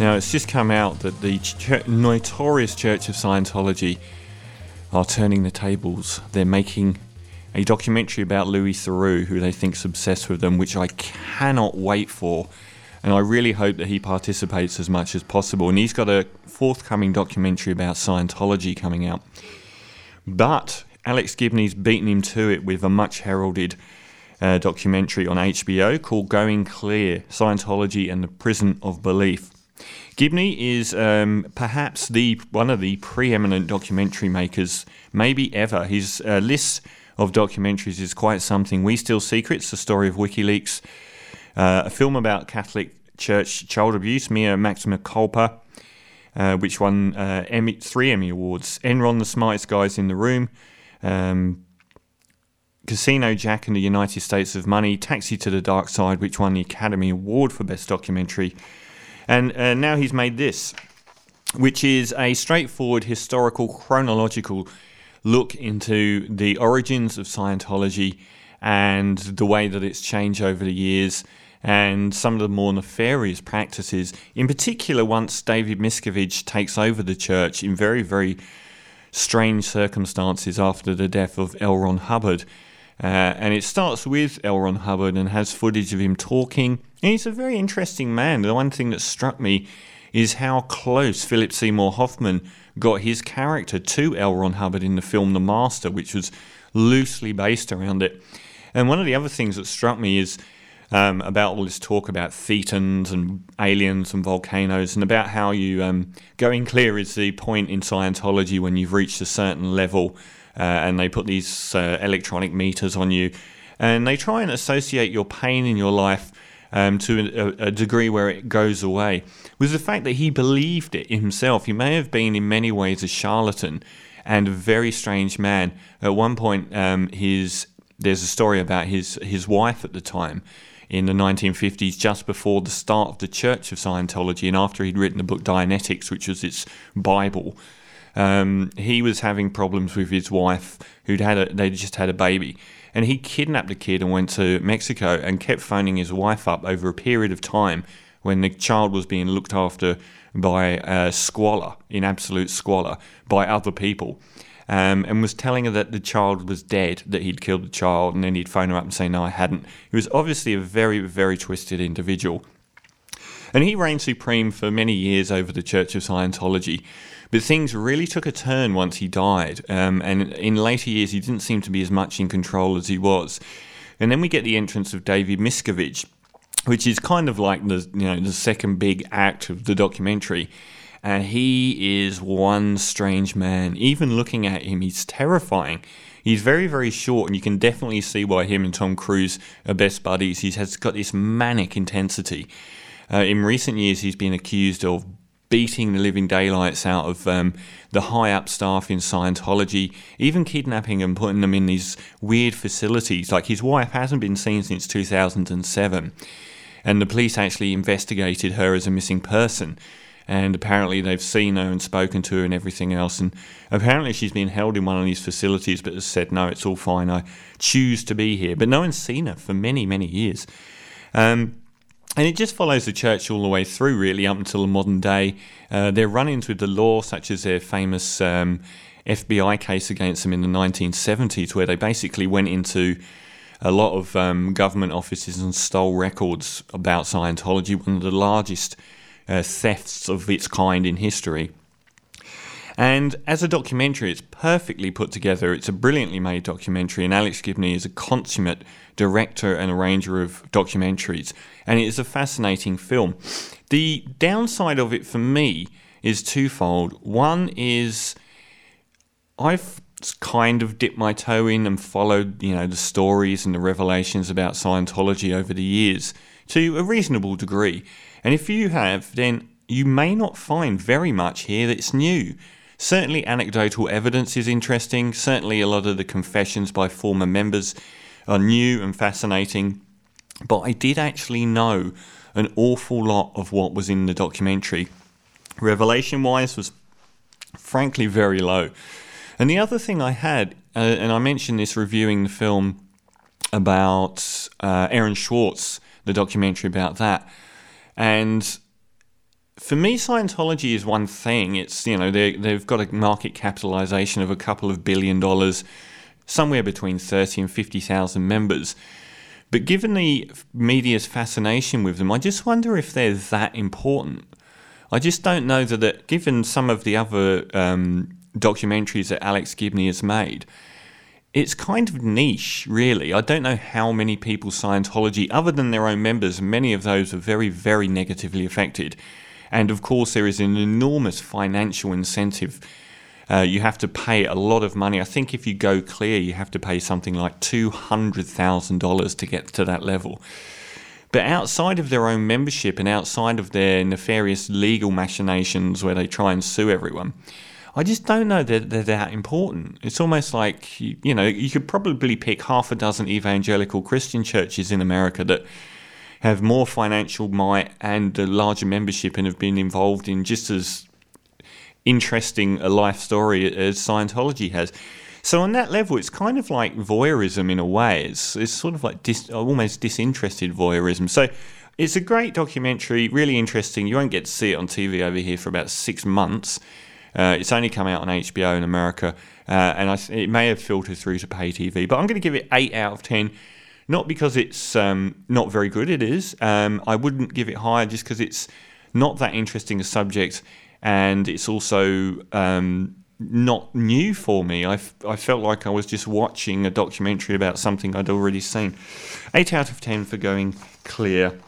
Now, it's just come out that the ch- notorious Church of Scientology are turning the tables. They're making a documentary about Louis Theroux, who they think's obsessed with them, which I cannot wait for. And I really hope that he participates as much as possible. And he's got a forthcoming documentary about Scientology coming out. But Alex Gibney's beaten him to it with a much heralded uh, documentary on HBO called Going Clear Scientology and the Prison of Belief. Gibney is um, perhaps the one of the preeminent documentary makers, maybe ever. His uh, list of documentaries is quite something. We Steal Secrets, the story of WikiLeaks, uh, a film about Catholic Church child abuse, Mea Maxima Culpa, uh, which won uh, Emmy, three Emmy Awards. Enron, the smartest guys in the room. Um, Casino Jack and the United States of Money, Taxi to the Dark Side, which won the Academy Award for Best Documentary. And uh, now he's made this, which is a straightforward historical chronological look into the origins of Scientology and the way that it's changed over the years and some of the more nefarious practices, in particular once David Miscavige takes over the church in very, very strange circumstances after the death of L. Ron Hubbard. Uh, and it starts with L. Ron Hubbard and has footage of him talking. And he's a very interesting man. The one thing that struck me is how close Philip Seymour Hoffman got his character to L. Ron Hubbard in the film The Master, which was loosely based around it. And one of the other things that struck me is um, about all this talk about thetans and aliens and volcanoes, and about how you um, going clear is the point in Scientology when you've reached a certain level, uh, and they put these uh, electronic meters on you, and they try and associate your pain in your life. Um, to a, a, degree where it goes away, was the fact that he believed it himself. He may have been in many ways a charlatan and a very strange man. At one point, um, his there's a story about his his wife at the time in the 1950s, just before the start of the Church of Scientology, and after he'd written the book Dianetics, which was its Bible. Um, he was having problems with his wife, who'd had a, they just had a baby, and he kidnapped the kid and went to Mexico and kept phoning his wife up over a period of time when the child was being looked after by squalor, in absolute squalor, by other people um, and was telling her that the child was dead, that he'd killed the child, and then he'd phone her up and say, No, I hadn't. He was obviously a very, very twisted individual. And he reigned supreme for many years over the Church of Scientology. But things really took a turn once he died, um, and in later years, he didn't seem to be as much in control as he was. And then we get the entrance of David Miscavige, which is kind of like the you know the second big act of the documentary and he is one strange man. Even looking at him, he's terrifying. He's very, very short, and you can definitely see why him and Tom Cruise are best buddies. He has got this manic intensity. Uh, in recent years, he's been accused of beating the living daylights out of um, the high up staff in Scientology, even kidnapping and putting them in these weird facilities. Like his wife hasn't been seen since 2007, and the police actually investigated her as a missing person and apparently they've seen her and spoken to her and everything else. And apparently she's been held in one of these facilities, but has said, no, it's all fine. I choose to be here. But no one's seen her for many, many years. Um, and it just follows the church all the way through, really, up until the modern day. Uh, their run ins with the law, such as their famous um, FBI case against them in the 1970s, where they basically went into a lot of um, government offices and stole records about Scientology, one of the largest uh, thefts of its kind in history. And as a documentary, it's perfectly put together. It's a brilliantly made documentary, and Alex Gibney is a consummate director and arranger of documentaries, and it is a fascinating film. The downside of it for me is twofold. One is I've kind of dipped my toe in and followed, you know, the stories and the revelations about Scientology over the years to a reasonable degree. And if you have, then you may not find very much here that's new. Certainly, anecdotal evidence is interesting. Certainly, a lot of the confessions by former members are new and fascinating. But I did actually know an awful lot of what was in the documentary. Revelation wise, was frankly very low. And the other thing I had, uh, and I mentioned this reviewing the film about uh, Aaron Swartz, the documentary about that, and for me, Scientology is one thing. It's you know they they've got a market capitalization of a couple of billion dollars, somewhere between thirty and fifty thousand members. But given the media's fascination with them, I just wonder if they're that important. I just don't know that, that given some of the other um, documentaries that Alex Gibney has made, it's kind of niche, really. I don't know how many people Scientology, other than their own members, many of those are very, very negatively affected. And of course, there is an enormous financial incentive. Uh, you have to pay a lot of money. I think if you go clear, you have to pay something like $200,000 to get to that level. But outside of their own membership and outside of their nefarious legal machinations where they try and sue everyone, I just don't know that they're that important. It's almost like, you know, you could probably pick half a dozen evangelical Christian churches in America that have more financial might and a larger membership and have been involved in just as interesting a life story as Scientology has. So on that level, it's kind of like voyeurism in a way. It's it's sort of like dis, almost disinterested voyeurism. So it's a great documentary, really interesting. You won't get to see it on TV over here for about six months. Uh, it's only come out on HBO in America, uh, and I, it may have filtered through to pay TV. But I'm going to give it eight out of ten. Not because it's um, not very good, it is. Um, I wouldn't give it higher just because it's not that interesting a subject and it's also um, not new for me. I, I felt like I was just watching a documentary about something I'd already seen. 8 out of 10 for going clear.